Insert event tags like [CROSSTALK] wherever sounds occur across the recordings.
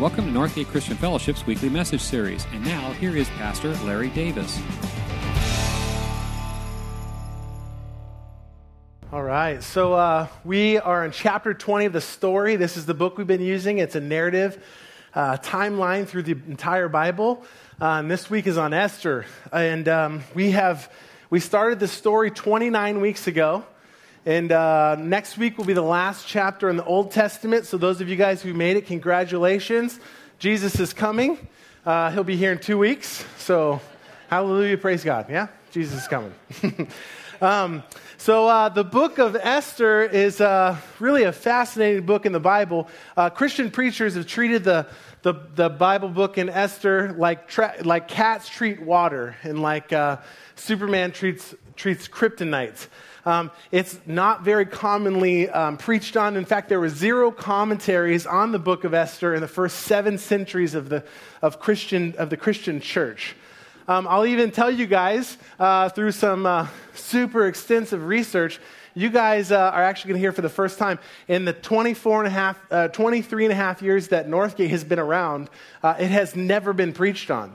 Welcome to Northgate Christian Fellowship's weekly message series. And now, here is Pastor Larry Davis. All right, so uh, we are in chapter 20 of the story. This is the book we've been using. It's a narrative uh, timeline through the entire Bible. Uh, and this week is on Esther. And um, we have, we started the story 29 weeks ago. And uh, next week will be the last chapter in the Old Testament. So, those of you guys who made it, congratulations. Jesus is coming. Uh, he'll be here in two weeks. So, hallelujah, praise God. Yeah? Jesus is coming. [LAUGHS] um, so, uh, the book of Esther is uh, really a fascinating book in the Bible. Uh, Christian preachers have treated the, the, the, Bible book in Esther like, tra- like cats treat water and like uh, Superman treats, treats kryptonites. Um, it's not very commonly um, preached on. In fact, there were zero commentaries on the book of Esther in the first seven centuries of the, of Christian, of the Christian church. Um, I'll even tell you guys uh, through some uh, super extensive research, you guys uh, are actually going to hear for the first time in the 24 and a half, uh, 23 and a half years that Northgate has been around, uh, it has never been preached on.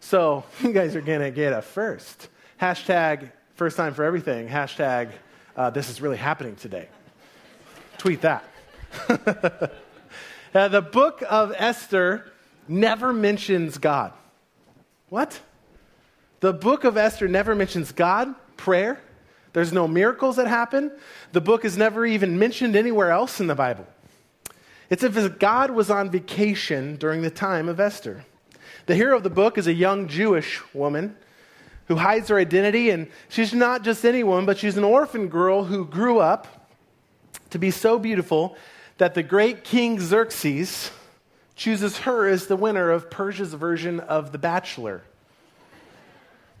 So [LAUGHS] you guys are going to get a first. Hashtag First time for everything. Hashtag, uh, this is really happening today. Tweet that. [LAUGHS] uh, the book of Esther never mentions God. What? The book of Esther never mentions God, prayer. There's no miracles that happen. The book is never even mentioned anywhere else in the Bible. It's as if God was on vacation during the time of Esther. The hero of the book is a young Jewish woman who hides her identity. And she's not just anyone, but she's an orphan girl who grew up to be so beautiful that the great King Xerxes chooses her as the winner of Persia's version of The Bachelor.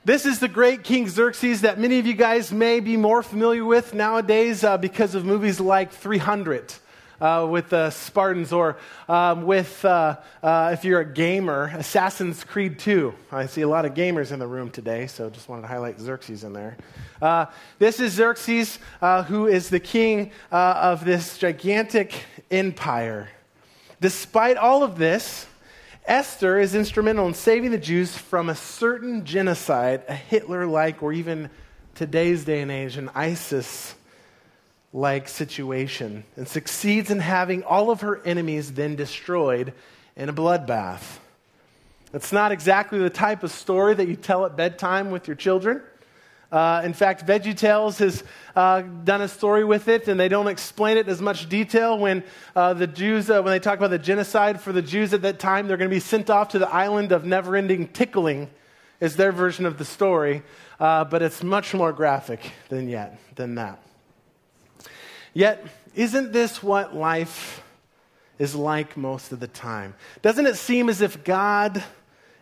This is the great King Xerxes that many of you guys may be more familiar with nowadays uh, because of movies like 300 uh, with the Spartans, or um, with, uh, uh, if you're a gamer, Assassin's Creed 2. I see a lot of gamers in the room today, so just wanted to highlight Xerxes in there. Uh, this is Xerxes, uh, who is the king uh, of this gigantic empire. Despite all of this, Esther is instrumental in saving the Jews from a certain genocide, a Hitler like, or even today's day and age, an ISIS like situation and succeeds in having all of her enemies then destroyed in a bloodbath. It's not exactly the type of story that you tell at bedtime with your children. Uh, in fact, VeggieTales has uh, done a story with it, and they don't explain it as much detail. When uh, the Jews, uh, when they talk about the genocide for the Jews at that time, they're going to be sent off to the island of never-ending tickling, is their version of the story. Uh, but it's much more graphic than yet than that. Yet, isn't this what life is like most of the time? Doesn't it seem as if God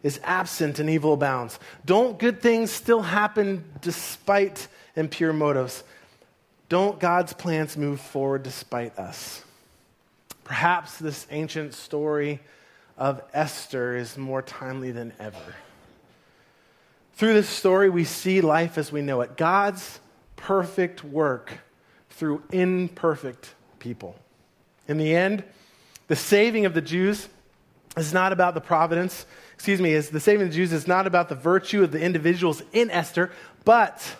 is absent and evil abounds? Don't good things still happen despite impure motives? Don't God's plans move forward despite us? Perhaps this ancient story of Esther is more timely than ever. Through this story, we see life as we know it God's perfect work through imperfect people. In the end, the saving of the Jews is not about the providence, excuse me, is the saving of the Jews is not about the virtue of the individuals in Esther, but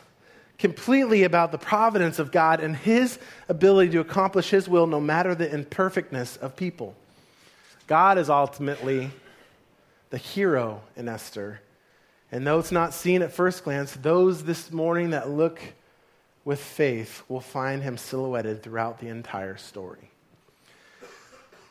completely about the providence of God and his ability to accomplish his will no matter the imperfectness of people. God is ultimately the hero in Esther. And though it's not seen at first glance, those this morning that look with faith will find him silhouetted throughout the entire story.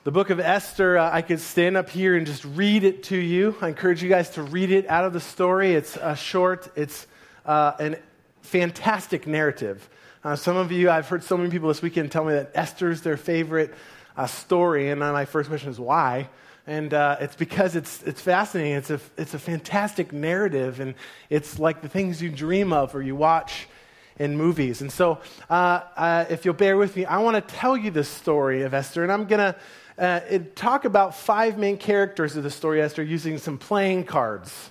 The book of Esther, uh, I could stand up here and just read it to you. I encourage you guys to read it out of the story. It's uh, short, it's uh, a fantastic narrative. Uh, some of you, I've heard so many people this weekend tell me that Esther's their favorite uh, story, and my first question is why? and uh, it's because it's, it's fascinating. It's a, it's a fantastic narrative, and it's like the things you dream of or you watch in movies. And so, uh, uh, if you'll bear with me, I want to tell you the story of Esther, and I'm going to uh, talk about five main characters of the story Esther using some playing cards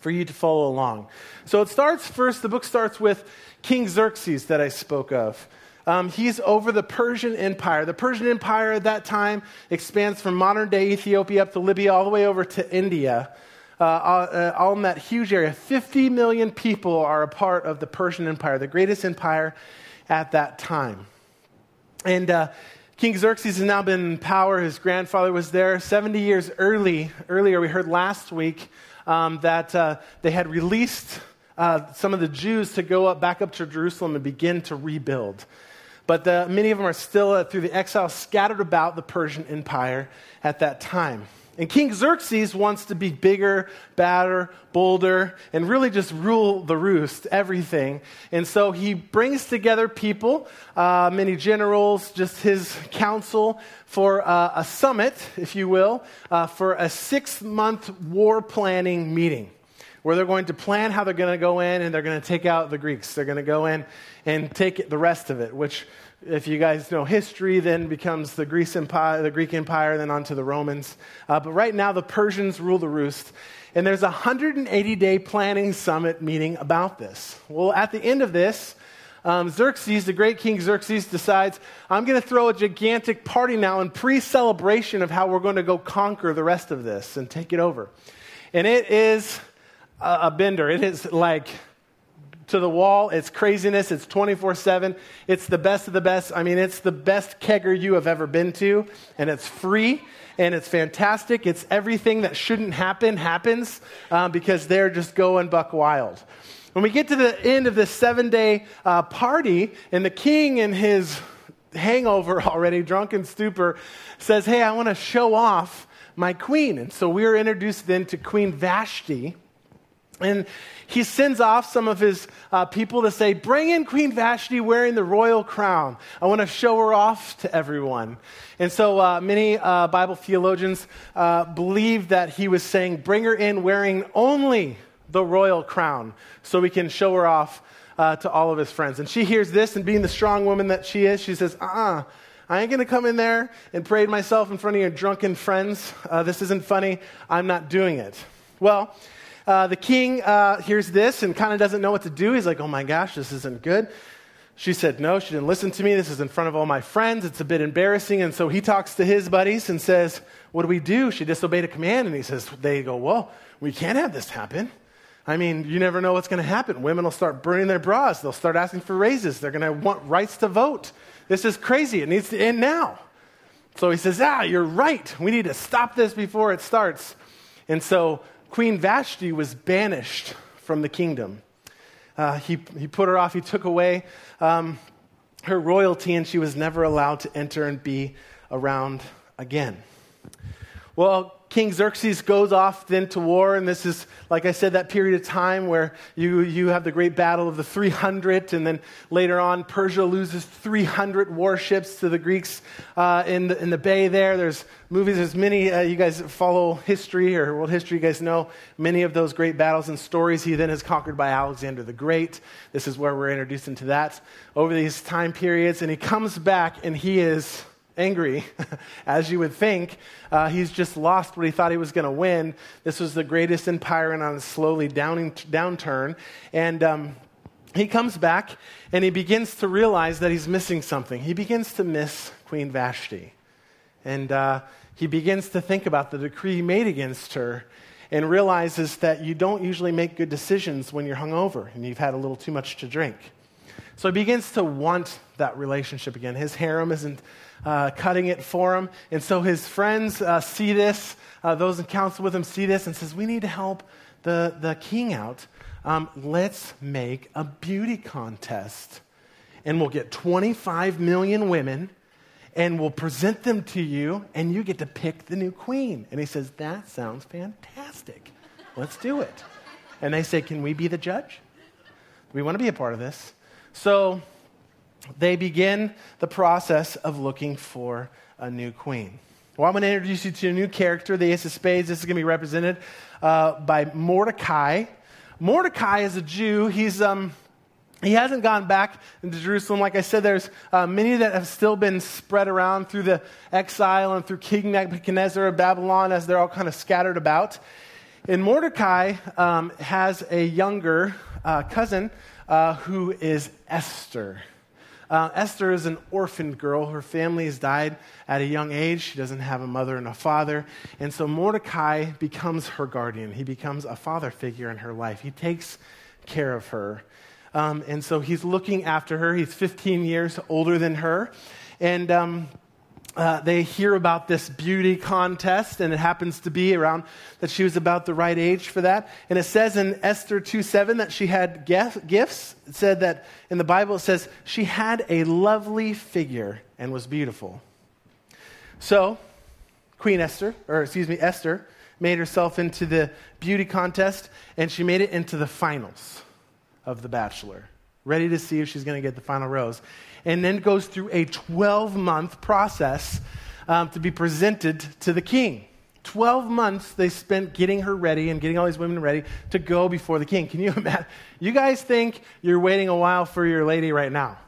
for you to follow along. So it starts first, the book starts with King Xerxes that I spoke of. Um, he's over the Persian Empire. The Persian Empire at that time expands from modern day Ethiopia up to Libya, all the way over to India, uh, all in that huge area. 50 million people are a part of the Persian Empire, the greatest empire at that time. And uh, King Xerxes has now been in power. His grandfather was there 70 years early. Earlier, we heard last week um, that uh, they had released uh, some of the Jews to go up back up to Jerusalem and begin to rebuild. But the, many of them are still, uh, through the exile, scattered about the Persian Empire at that time. And King Xerxes wants to be bigger, badder, bolder, and really just rule the roost, everything. And so he brings together people, uh, many generals, just his council, for uh, a summit, if you will, uh, for a six month war planning meeting where they're going to plan how they're going to go in and they're going to take out the Greeks. They're going to go in and take the rest of it, which, if you guys know history, then becomes the, Greece Empire, the Greek Empire, then on to the Romans. Uh, but right now, the Persians rule the roost. And there's a 180 day planning summit meeting about this. Well, at the end of this, um, Xerxes, the great king Xerxes, decides, I'm going to throw a gigantic party now in pre celebration of how we're going to go conquer the rest of this and take it over. And it is a, bender. It is like to the wall. It's craziness. It's 24 7. It's the best of the best. I mean, it's the best kegger you have ever been to, and it's free and it's fantastic. It's everything that shouldn't happen happens um, because they're just going buck wild. When we get to the end of this seven day uh, party, and the king and his hangover [LAUGHS] already, drunken stupor, says, Hey, I want to show off my queen. And so we are introduced then to Queen Vashti. And he sends off some of his uh, people to say, Bring in Queen Vashti wearing the royal crown. I want to show her off to everyone. And so uh, many uh, Bible theologians uh, believe that he was saying, Bring her in wearing only the royal crown so we can show her off uh, to all of his friends. And she hears this, and being the strong woman that she is, she says, Uh uh-uh, uh I ain't going to come in there and parade myself in front of your drunken friends. Uh, this isn't funny. I'm not doing it. Well, uh, the king uh, hears this and kind of doesn't know what to do. He's like, oh my gosh, this isn't good. She said, no, she didn't listen to me. This is in front of all my friends. It's a bit embarrassing. And so he talks to his buddies and says, what do we do? She disobeyed a command. And he says, they go, well, we can't have this happen. I mean, you never know what's going to happen. Women will start burning their bras. They'll start asking for raises. They're going to want rights to vote. This is crazy. It needs to end now. So he says, Ah, you're right. We need to stop this before it starts. And so Queen Vashti was banished from the kingdom. Uh, he, he put her off, he took away um, her royalty, and she was never allowed to enter and be around again. Well, King Xerxes goes off then to war, and this is, like I said, that period of time where you, you have the great battle of the 300, and then later on, Persia loses 300 warships to the Greeks uh, in, the, in the bay there. There's movies, there's many, uh, you guys follow history or world history, you guys know many of those great battles and stories. He then is conquered by Alexander the Great. This is where we're introduced into that over these time periods, and he comes back, and he is angry, [LAUGHS] as you would think. Uh, he's just lost what he thought he was going to win. This was the greatest empire and on a slowly downing, downturn. And um, he comes back and he begins to realize that he's missing something. He begins to miss Queen Vashti. And uh, he begins to think about the decree he made against her and realizes that you don't usually make good decisions when you're hungover and you've had a little too much to drink. So he begins to want that relationship again. His harem isn't uh, cutting it for him. And so his friends uh, see this, uh, those in council with him see this, and says, We need to help the, the king out. Um, let's make a beauty contest. And we'll get 25 million women, and we'll present them to you, and you get to pick the new queen. And he says, That sounds fantastic. Let's do it. And they say, Can we be the judge? We want to be a part of this. So they begin the process of looking for a new queen. Well, I'm going to introduce you to a new character, the Ace of Spades. This is going to be represented uh, by Mordecai. Mordecai is a Jew. He's, um, he hasn't gone back into Jerusalem. Like I said, there's uh, many that have still been spread around through the exile and through King Nebuchadnezzar of Babylon as they're all kind of scattered about. And Mordecai um, has a younger uh, cousin uh, who is Esther. Uh, Esther is an orphaned girl. Her family has died at a young age. She doesn't have a mother and a father. And so Mordecai becomes her guardian. He becomes a father figure in her life. He takes care of her. Um, and so he's looking after her. He's 15 years older than her. And. Um, uh, they hear about this beauty contest, and it happens to be around that she was about the right age for that. And it says in Esther 2 7 that she had gifts. It said that in the Bible, it says she had a lovely figure and was beautiful. So, Queen Esther, or excuse me, Esther, made herself into the beauty contest, and she made it into the finals of The Bachelor, ready to see if she's going to get the final rose and then goes through a 12 month process um, to be presented to the king. 12 months they spent getting her ready and getting all these women ready to go before the king. Can you [LAUGHS] imagine? You guys think you're waiting a while for your lady right now?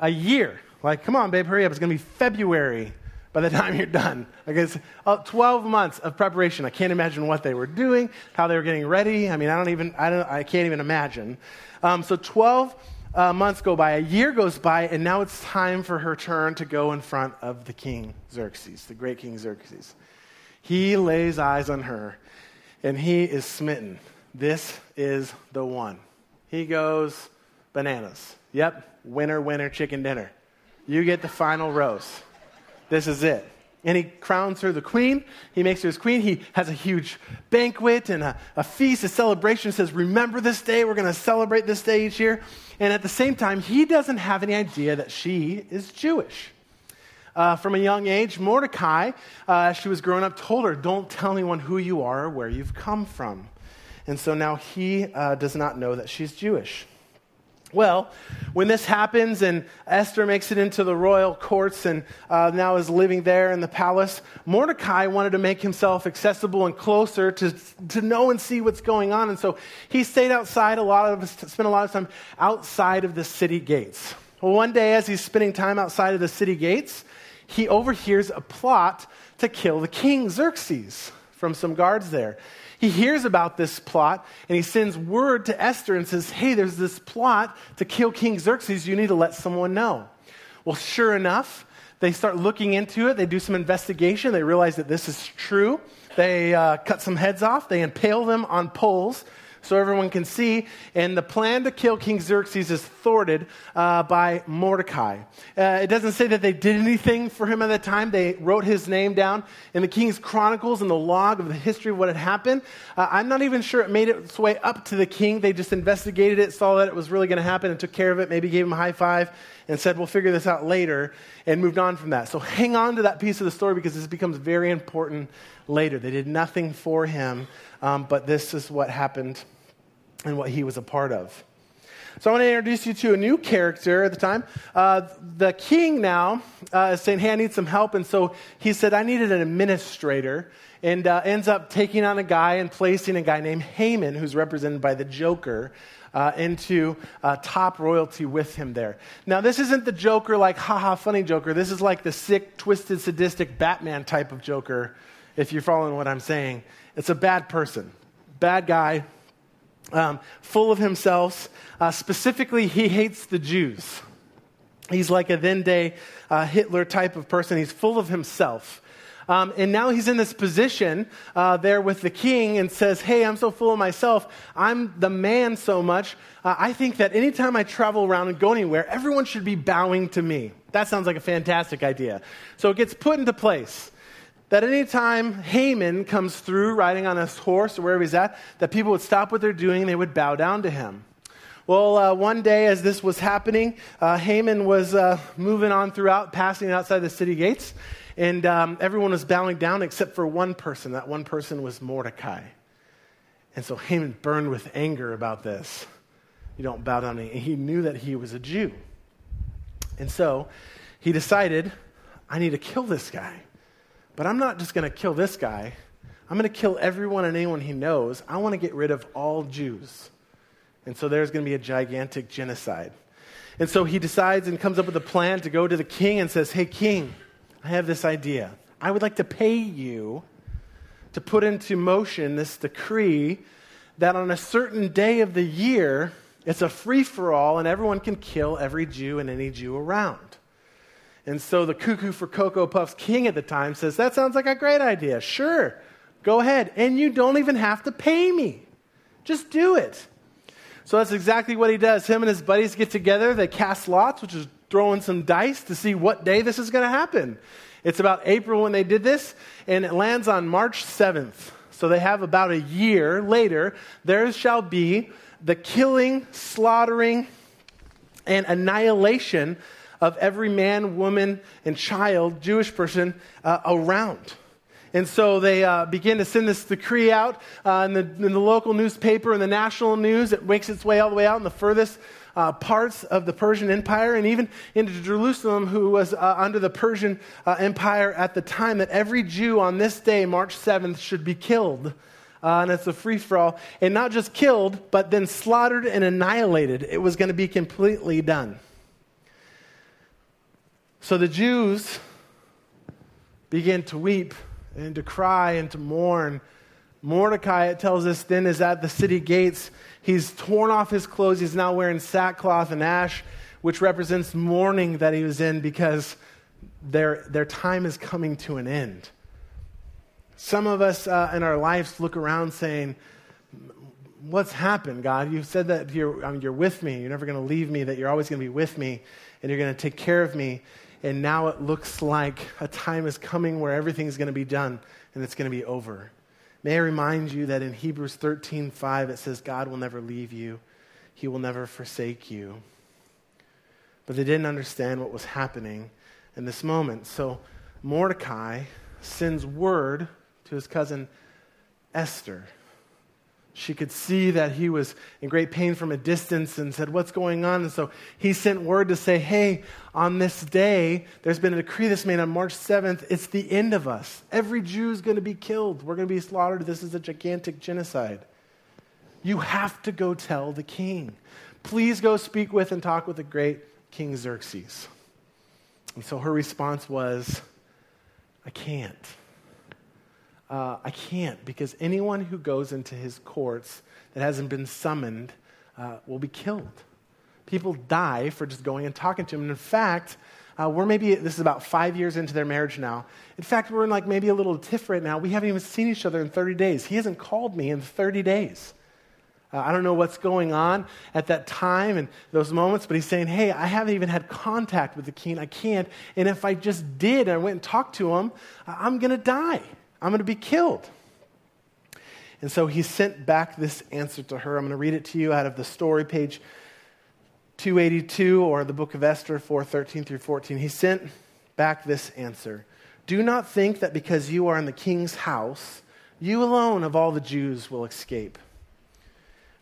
A year. Like, come on, babe, hurry up. It's going to be February by the [LAUGHS] time you're done. Like it's uh, 12 months of preparation. I can't imagine what they were doing, how they were getting ready. I mean, I don't even, I, don't, I can't even imagine. Um, so 12 uh, months go by, a year goes by, and now it's time for her turn to go in front of the king Xerxes, the great king Xerxes. He lays eyes on her, and he is smitten. This is the one. He goes bananas. Yep, winner, winner, chicken dinner. You get the final rose. This is it and he crowns her the queen. He makes her his queen. He has a huge banquet and a, a feast, a celebration. He says, Remember this day. We're going to celebrate this day each year. And at the same time, he doesn't have any idea that she is Jewish. Uh, from a young age, Mordecai, uh, as she was growing up, told her, Don't tell anyone who you are or where you've come from. And so now he uh, does not know that she's Jewish. Well, when this happens and Esther makes it into the royal courts and uh, now is living there in the palace, Mordecai wanted to make himself accessible and closer to, to know and see what's going on. And so he stayed outside a lot of, spent a lot of time outside of the city gates. Well, one day as he's spending time outside of the city gates, he overhears a plot to kill the king Xerxes from some guards there he hears about this plot and he sends word to Esther and says, Hey, there's this plot to kill King Xerxes. You need to let someone know. Well, sure enough, they start looking into it. They do some investigation. They realize that this is true. They uh, cut some heads off. They impale them on poles so everyone can see. And the plan to kill King Xerxes is thwarted uh, by Mordecai. Uh, it doesn't say that they did anything for him at the time. They wrote his name down in the King's Chronicles and the log of the history of what had happened. Uh, I'm not even sure it made its way up to the king. They just investigated it, saw that it was really going to happen, and took care of it, maybe gave him a high five, and said, We'll figure this out later, and moved on from that. So hang on to that piece of the story because this becomes very important later. They did nothing for him, um, but this is what happened and what he was a part of. So I want to introduce you to a new character at the time. Uh, the king now uh, is saying, Hey, I need some help. And so he said, I needed an administrator. And uh, ends up taking on a guy and placing a guy named Haman, who's represented by the Joker, uh, into uh, top royalty with him there. Now, this isn't the Joker like, haha, funny Joker. This is like the sick, twisted, sadistic Batman type of Joker, if you're following what I'm saying. It's a bad person, bad guy, um, full of himself. Uh, specifically, he hates the Jews. He's like a then day uh, Hitler type of person. He's full of himself. Um, and now he's in this position uh, there with the king and says, Hey, I'm so full of myself. I'm the man so much. Uh, I think that anytime I travel around and go anywhere, everyone should be bowing to me. That sounds like a fantastic idea. So it gets put into place that anytime Haman comes through riding on his horse or wherever he's at, that people would stop what they're doing and they would bow down to him. Well, uh, one day as this was happening, uh, Haman was uh, moving on throughout, passing outside the city gates, and um, everyone was bowing down except for one person. That one person was Mordecai. And so Haman burned with anger about this. You don't bow down. to me. And He knew that he was a Jew. And so he decided, I need to kill this guy. But I'm not just going to kill this guy. I'm going to kill everyone and anyone he knows. I want to get rid of all Jews. And so there's going to be a gigantic genocide. And so he decides and comes up with a plan to go to the king and says, Hey, king, I have this idea. I would like to pay you to put into motion this decree that on a certain day of the year, It's a free for all, and everyone can kill every Jew and any Jew around. And so the cuckoo for Cocoa Puffs king at the time says, That sounds like a great idea. Sure, go ahead. And you don't even have to pay me. Just do it. So that's exactly what he does. Him and his buddies get together, they cast lots, which is throwing some dice to see what day this is going to happen. It's about April when they did this, and it lands on March 7th. So they have about a year later, there shall be the killing, slaughtering, and annihilation of every man, woman, and child, Jewish person uh, around. And so they uh, begin to send this decree out uh, in, the, in, the, local newspaper and the national news. It makes its way all the way out in the furthest uh, parts of the Persian Empire and even into Jerusalem, who was uh, under the Persian uh, Empire at the time, that every Jew on this day, March 7th, should be killed. Uh, and it's a free for all. And not just killed, but then slaughtered and annihilated. It was going to be completely done. So the Jews begin to weep and to cry and to mourn. Mordecai, it tells us, then is at the city gates. He's torn off his clothes. He's now wearing sackcloth and ash, which represents mourning that he was in because their, their time is coming to an end. Some of us uh, in our lives look around saying, What's happened, God? You've said that you're, you're with me. You're never going to leave me, that you're always going to be with me, and you're going to take care of me and now it looks like a time is coming where everything's going to be done and it's going to be over. May I remind you that in Hebrews 13:5 it says God will never leave you. He will never forsake you. But they didn't understand what was happening in this moment. So Mordecai sends word to his cousin Esther she could see that he was in great pain from a distance and said, What's going on? And so he sent word to say, Hey, on this day, there's been a decree that's made on March 7th. It's the end of us. Every Jew is going to be killed. We're going to be slaughtered. This is a gigantic genocide. You have to go tell the king. Please go speak with and talk with the great King Xerxes. And so her response was, I can't uh, I can't because anyone who goes into his courts that hasn't been summoned uh, will be killed. People die for just going and talking to him. And in fact, uh, we're maybe, this is about five years into their marriage now. In fact, we're in like maybe a little tiff right now. We haven't even seen each other in 30 days. He hasn't called me in 30 days. Uh, I don't know what's going on at that time and those moments, but he's saying, Hey, I haven't even had contact with the king. I can't. And if I just did, and I went and talked to him, I'm going to die. I'm going to be killed. And so he sent back this answer to her. I'm going to read it to you out of the story, page 282, or the book of Esther, 413 through 14. He sent back this answer Do not think that because you are in the king's house, you alone of all the Jews will escape.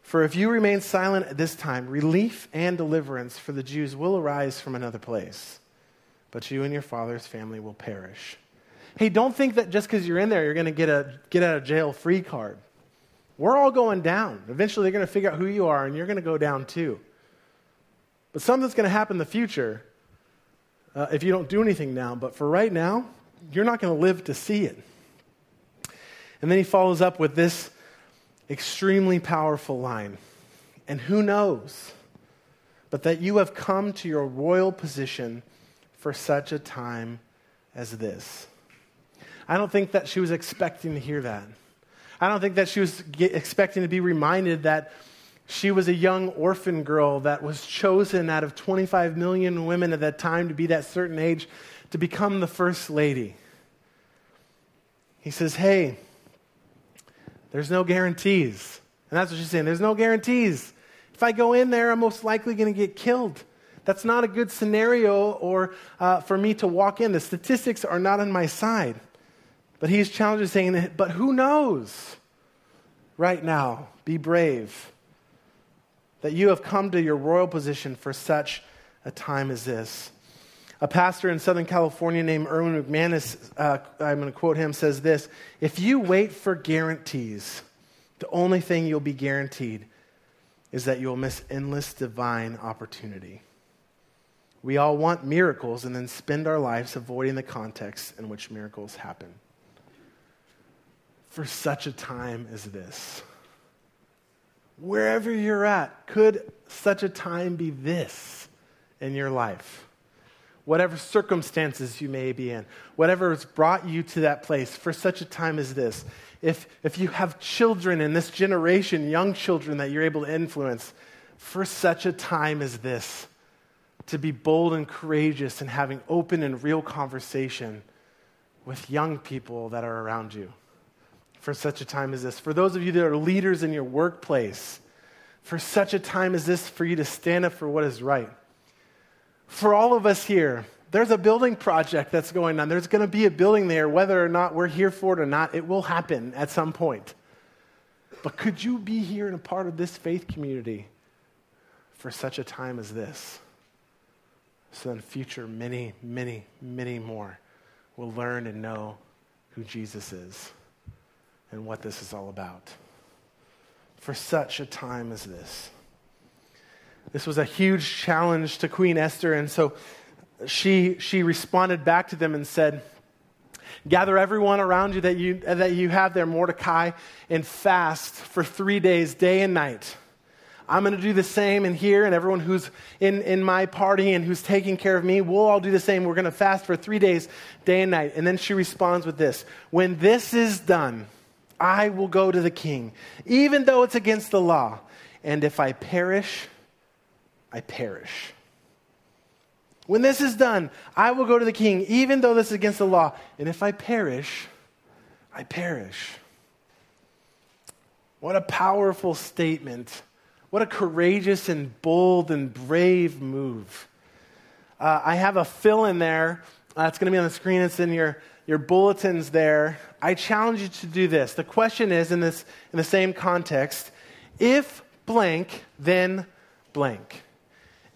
For if you remain silent at this time, relief and deliverance for the Jews will arise from another place, but you and your father's family will perish. Hey, don't think that just because you're in there, you're going to get a get out of jail free card. We're all going down. Eventually, they're going to figure out who you are, and you're going to go down too. But something's going to happen in the future uh, if you don't do anything now. But for right now, you're not going to live to see it. And then he follows up with this extremely powerful line. And who knows but that you have come to your royal position for such a time as this? I don't think that she was expecting to hear that. I don't think that she was expecting to be reminded that she was a young orphan girl that was chosen out of 25 million women at that time to be that certain age to become the first lady. He says, Hey, there's no guarantees. And that's what she's saying. There's no guarantees. If I go in there, I'm most likely going to get killed. That's not a good scenario or uh, for me to walk in. The statistics are not on my side. But he's challenging, saying, But who knows right now? Be brave. That you have come to your royal position for such a time as this. A pastor in Southern California named Erwin McManus, uh, I'm going to quote him, says this If you wait for guarantees, the only thing you'll be guaranteed is that you'll miss endless divine opportunity. We all want miracles and then spend our lives avoiding the context in which miracles happen for such a time as this. wherever you're at, could such a time be this in your life? Whatever circumstances you may be in, whatever has brought you to that place for such a time as this. If, if you have children in this generation, young children that you're able to influence, for such a time as this, to be bold and courageous and having open and real conversation with young people that are around you for such a time as this. For those of you that are leaders in your workplace, for such a time as this, for you to stand up for what is right. For all of us here, there's a building project that's going on. There's going to be a building there, whether or not we're here for it or not, it will happen at some point. But could you be here and a part of this faith community for such a time as this? So in future, many, many, many more will learn and know who Jesus is and what this is all about. For such a time as this. This was a huge challenge to Queen Esther, and so she, she responded back to them and said, Gather everyone around you that, you that you have there, Mordecai, and fast for three days, day and night. I'm going to do the same in here, and everyone who's in, in my party and who's taking care of me, we'll all do the same. We're going to fast for three days, day and night. And then she responds with this When this is done, I will go to the king, even though it's against the law. And if I perish, I perish. When this is done, I will go to the king, even though this is against the law. And if I perish, I perish. What a powerful statement what a courageous and bold and brave move. Uh, I have a fill in there. Uh, it's going to be on the screen. It's in your, your bulletins there. I challenge you to do this. The question is in, this, in the same context if blank, then blank.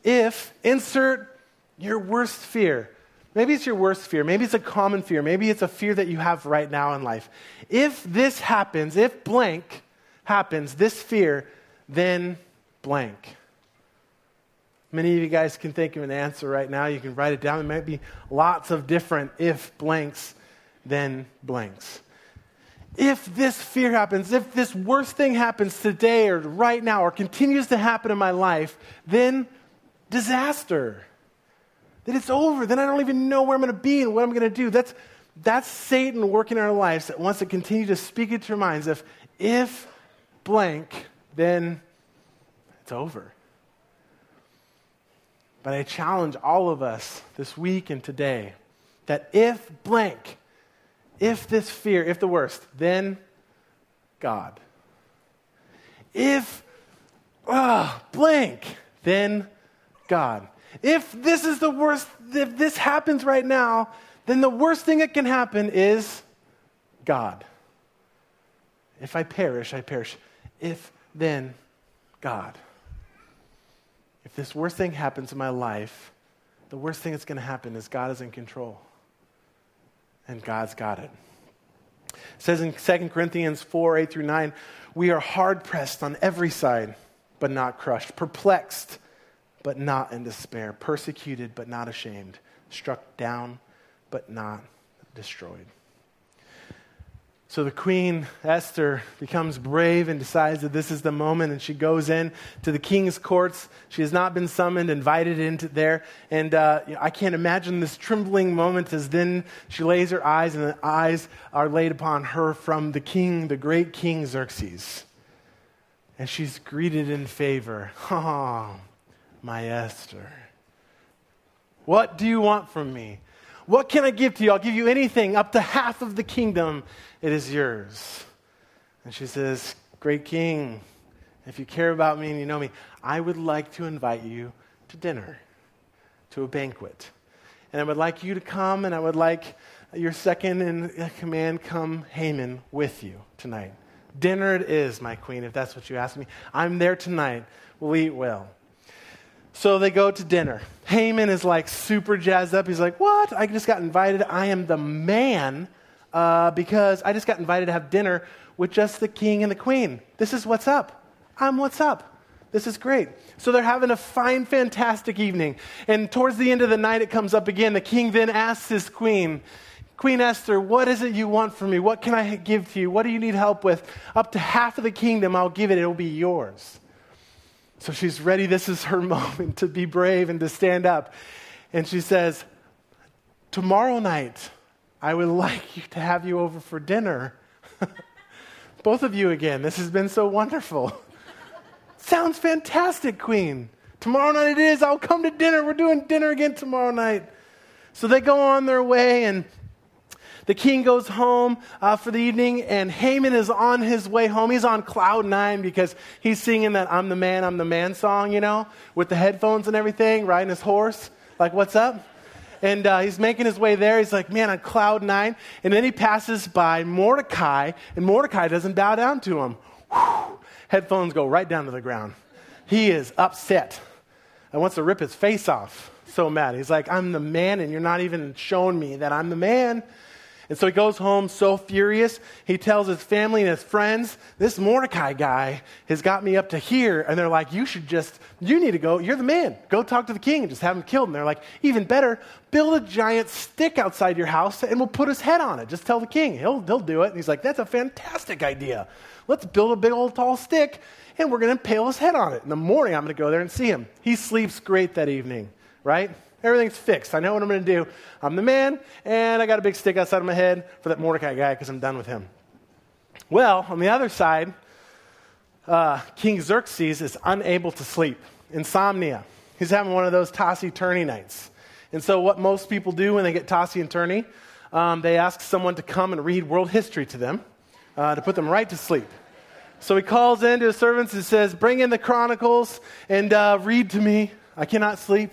If, insert your worst fear. Maybe it's your worst fear. Maybe it's a common fear. Maybe it's a fear that you have right now in life. If this happens, if blank happens, this fear, then blank. Many of you guys can think of an answer right now. You can write it down. There might be lots of different if blanks, then blanks. If this fear happens, if this worst thing happens today or right now or continues to happen in my life, then disaster. Then it's over. Then I don't even know where I'm going to be and what I'm going to do. That's, that's Satan working in our lives that wants to continue to speak into our minds. If, if blank, then it's over. But I challenge all of us this week and today that if blank, if this fear, if the worst, then God. If uh, blank, then God. If this is the worst, if this happens right now, then the worst thing that can happen is God. If I perish, I perish. If then God if this worst thing happens in my life, the worst thing that's going to happen is God is in control. And God's got it. It says in 2 Corinthians 4 8 through 9, we are hard pressed on every side, but not crushed, perplexed, but not in despair, persecuted, but not ashamed, struck down, but not destroyed. So the queen, Esther, becomes brave and decides that this is the moment, and she goes in to the king's courts. She has not been summoned, invited into there. And uh, I can't imagine this trembling moment as then she lays her eyes, and the eyes are laid upon her from the king, the great king Xerxes. And she's greeted in favor. [LAUGHS] Oh, my Esther. What do you want from me? What can I give to you? I'll give you anything, up to half of the kingdom. It is yours. And she says, Great king, if you care about me and you know me, I would like to invite you to dinner, to a banquet. And I would like you to come, and I would like your second in command come Haman with you tonight. Dinner it is, my queen, if that's what you ask me. I'm there tonight. We'll eat well. So they go to dinner. Haman is like super jazzed up. He's like, What? I just got invited. I am the man uh, because I just got invited to have dinner with just the king and the queen. This is what's up. I'm what's up. This is great. So they're having a fine, fantastic evening. And towards the end of the night, it comes up again. The king then asks his queen, Queen Esther, what is it you want from me? What can I give to you? What do you need help with? Up to half of the kingdom, I'll give it. It'll be yours. So she's ready. This is her [LAUGHS] moment to be brave and to stand up. And she says, Tomorrow night, I would [LAUGHS] like you to have you over for dinner. [LAUGHS] Both of you again. This has been so wonderful. Sounds fantastic, Queen. Tomorrow night it is. I'll come to dinner. We're doing dinner again tomorrow night. So they go on their way, and the king goes home uh, for the evening, and Haman is on his way home. He's on cloud nine because he's singing that I'm the man, I'm the man song, you know, with the headphones and everything, riding his horse. Like, what's up? And uh, he's making his way there. He's like, man, on cloud nine. And then he passes by Mordecai, and Mordecai doesn't bow down to him. Whew. Headphones go right down to the ground. He is upset and wants to rip his face off. So mad. He's like, I'm the man, and you're not even showing me that I'm the man. And so he goes home so furious. He tells his family and his friends, This Mordecai guy has got me up to here. And they're like, You should just, you need to go. You're the man. Go talk to the king and just have him killed. And they're like, Even better, build a giant stick outside your house and we'll put his head on it. Just tell the king. He'll, he'll do it. And he's like, That's a fantastic idea. Let's build a big old tall stick and we're going to impale his head on it. In the morning, I'm going to go there and see him. He sleeps great that evening, right? Everything's fixed. I know what I'm going to do. I'm the man, and I got a big stick outside of my head for that Mordecai guy because I'm done with him. Well, on the other side, uh, King Xerxes is unable to sleep, insomnia. He's having one of those tossy turny nights. And so, what most people do when they get tossy and turny, um, they ask someone to come and read world history to them uh, to put them right to sleep. So he calls in to his servants and says, Bring in the Chronicles and uh, read to me. I cannot sleep.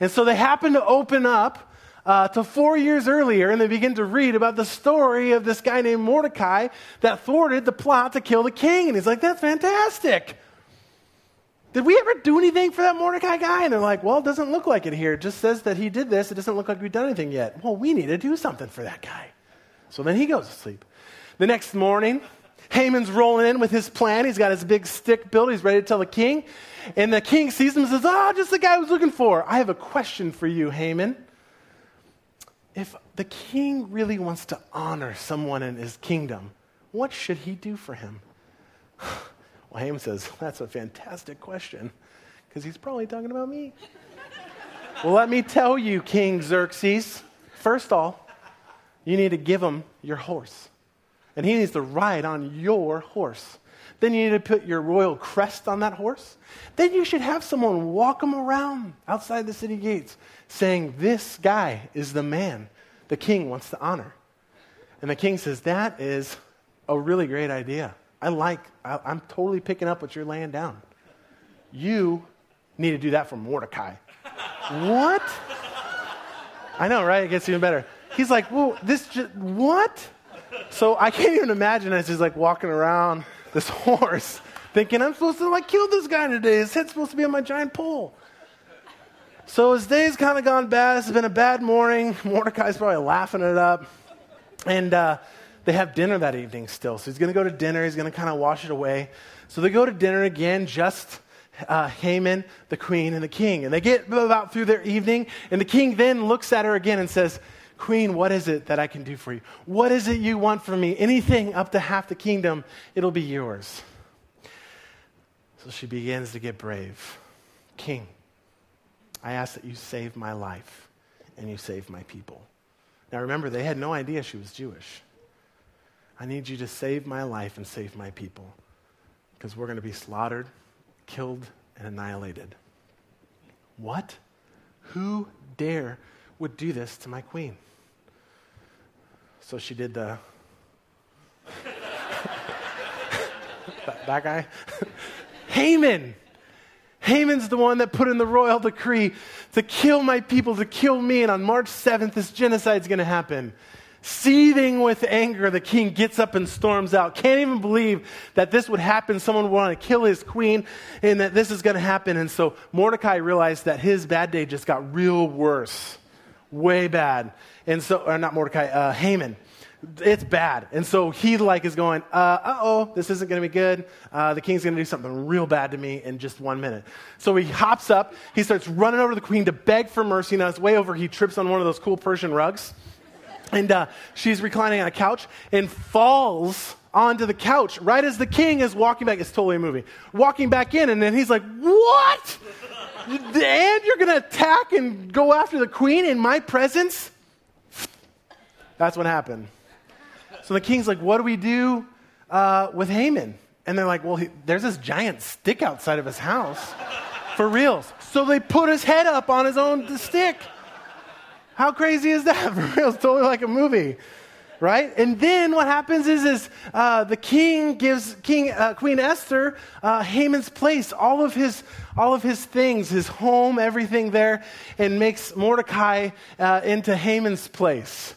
And so they happen to open up uh, to four years earlier and they begin to read about the story of this guy named Mordecai that thwarted the plot to kill the king. And he's like, that's fantastic. Did we ever do anything for that Mordecai guy? And they're like, well, it doesn't look like it here. It just says that he did this. It doesn't look like we've done anything yet. Well, we need to do something for that guy. So then he goes to sleep. The next morning, Haman's rolling in with his plan. He's got his big stick built. He's ready to tell the king. And the king sees him and says, Oh, just the guy I was looking for. I have a question for you, Haman. If the king really wants to honor someone in his kingdom, what should he do for him? [SIGHS] Well, Haman says, [LAUGHS] That's a fantastic question because he's probably talking about me. [LAUGHS] well, let me tell you, King Xerxes. First of all, you need to give him your horse, and he needs to ride on your horse. Then you need to put your royal crest on that horse. Then you should have someone walk him around outside the city gates saying, This guy is the man the king wants to honor. And the king says, That is a really great idea. I like, I, am totally picking up what you're laying down. You need to do that for Mordecai. what? I know, right? It gets even better. He's like, Well, this just, what? So I can't even imagine as he's like walking around this [LAUGHS] horse, thinking, I'm supposed to like kill this guy today. His head's supposed to be on my giant pole. So his day's kind of gone bad. It's been a bad morning. Mordecai's probably laughing it up. And uh, they have dinner that evening still. So he's going to go to dinner. He's going to kind of wash it away. So they go to dinner again, just uh, Haman, the queen, and the king. And they get about through their evening. And the king then looks at her again and says, Queen, what is it that I can do for you? What is it you want from me? Anything up to half the kingdom, it'll be yours. So she begins to get brave. King, I ask that you save my life and you save my people. Now remember, they had no idea she was Jewish. I need you to save my life and save my people because we're going to be slaughtered, killed, and annihilated. What? Who dare would do this to my queen? So she did the. [LAUGHS] that, that guy? [LAUGHS] Haman. Haman's the one that put in the royal decree to kill my people, to kill me. And on March 7th, this genocide's to happen. Seething with anger, the king gets up and storms out. Can't even believe that this would happen. Someone would want to kill his queen and that this is to happen. And so Mordecai realized that his bad day just got real worse. Way bad and so or not Mordecai, uh, Haman. It's bad, and so he like is going, uh oh, this isn't going to be good. Uh, the king's going to do something real bad to me in just one minute. So he hops up, he starts running over to the queen to beg for mercy. Now his way over, he trips on one of those cool Persian rugs. And uh, she's reclining on a couch and falls onto the couch right as the king is walking back. It's totally a movie. Walking back in, and then he's like, What? and you're going to attack and go after the queen in my presence? That's what happened. So the king's like, What do we do uh, with Haman? And they're like, Well, he, there's this giant stick outside of his house. For reals. So they put his head up on his own stick. How crazy is that? [LAUGHS] For real, it's totally like a movie, right? And then what happens is, is uh, the king gives King uh, Queen Esther uh, Haman's place, all of his all of his things, his home, everything there, and makes Mordecai uh, into Haman's place.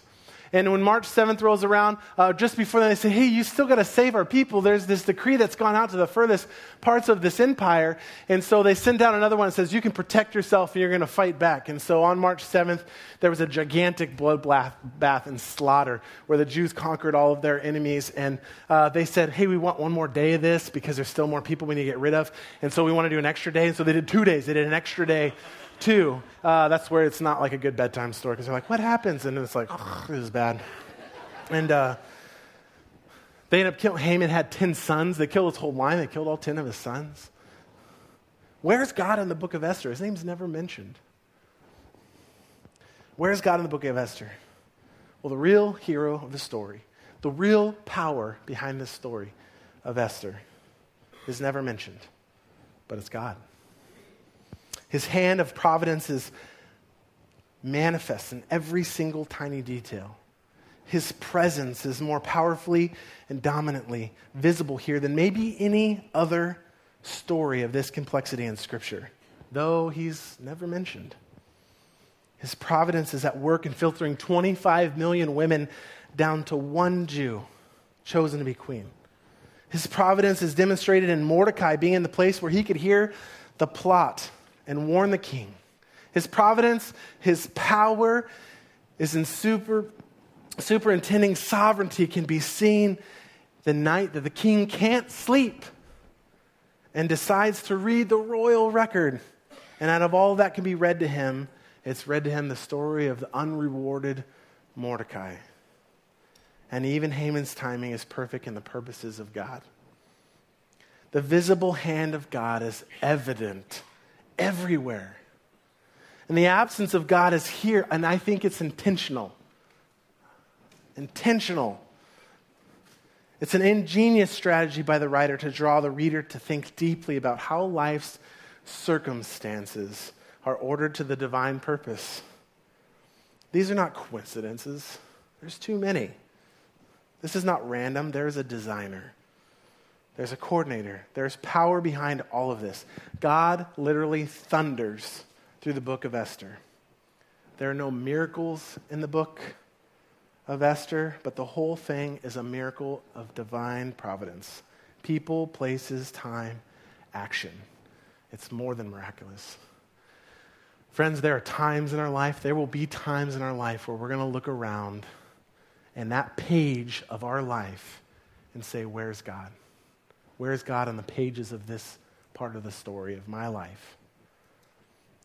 And when March 7th rolls around, uh, just before that, they say, hey, you still got to save our people. There's this decree that's gone out to the furthest parts of this empire. And so they send out another one that says, you can protect yourself and you're going to fight back. And so on March 7th, there was a gigantic bloodbath bath and slaughter where the Jews conquered all of their enemies. And uh, they said, hey, we want one more day of this because there's still more people we need to get rid of. And so we want to do an extra day. And so they did two days. They did an extra day Two, uh, that's where it's not like a good bedtime story because they're like, what happens? And it's like, this is bad. And uh, they end up killing, Haman had 10 sons. They killed his whole line. They killed all 10 of his sons. Where's God in the book of Esther? His name's never mentioned. Where's God in the book of Esther? Well, the real hero of the story, the real power behind this story of Esther is never mentioned, but it's God. His hand of providence is manifest in every single tiny detail. His presence is more powerfully and dominantly visible here than maybe any other story of this complexity in Scripture, though he's never mentioned. His providence is at work in filtering 25 million women down to one Jew chosen to be queen. His providence is demonstrated in Mordecai being in the place where he could hear the plot and warn the king. His providence, his power is in super, superintending sovereignty can be seen the night that the king can't sleep and decides to read the royal record. And out of all that can be read to him, it's read to him the story of the unrewarded Mordecai. And even Haman's timing is perfect in the purposes of God. The visible hand of God is evident everywhere. And the absence of God is here, and I think it's intentional. Intentional. It's an ingenious strategy by the writer to draw the reader to think deeply about how life's circumstances are ordered to the divine purpose. These are not coincidences, there's too many. This is not random, there's a designer. There's a coordinator. There's power behind all of this. God literally thunders through the book of Esther. There are no miracles in the book of Esther, but the whole thing is a miracle of divine providence. People, places, time, action. It's more than miraculous. Friends, there are times in our life, there will be times in our life where we're going to look around and that page of our life and say, Where's God? Where is God on the pages of this part of the story of my life?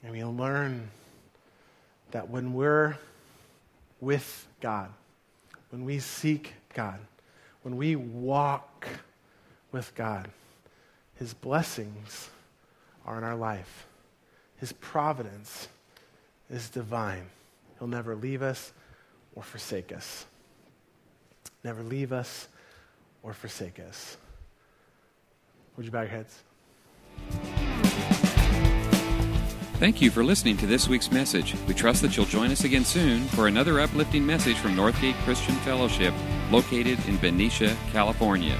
And we learn that when we're with God, when we seek God, when we walk with God, His blessings are in our life. His providence is divine. He'll never leave us or forsake us. Never leave us or forsake us. Would you bow your heads? Thank you for listening to this week's message. We trust that you'll join us again soon for another uplifting message from Northgate Christian Fellowship, located in Benicia, California.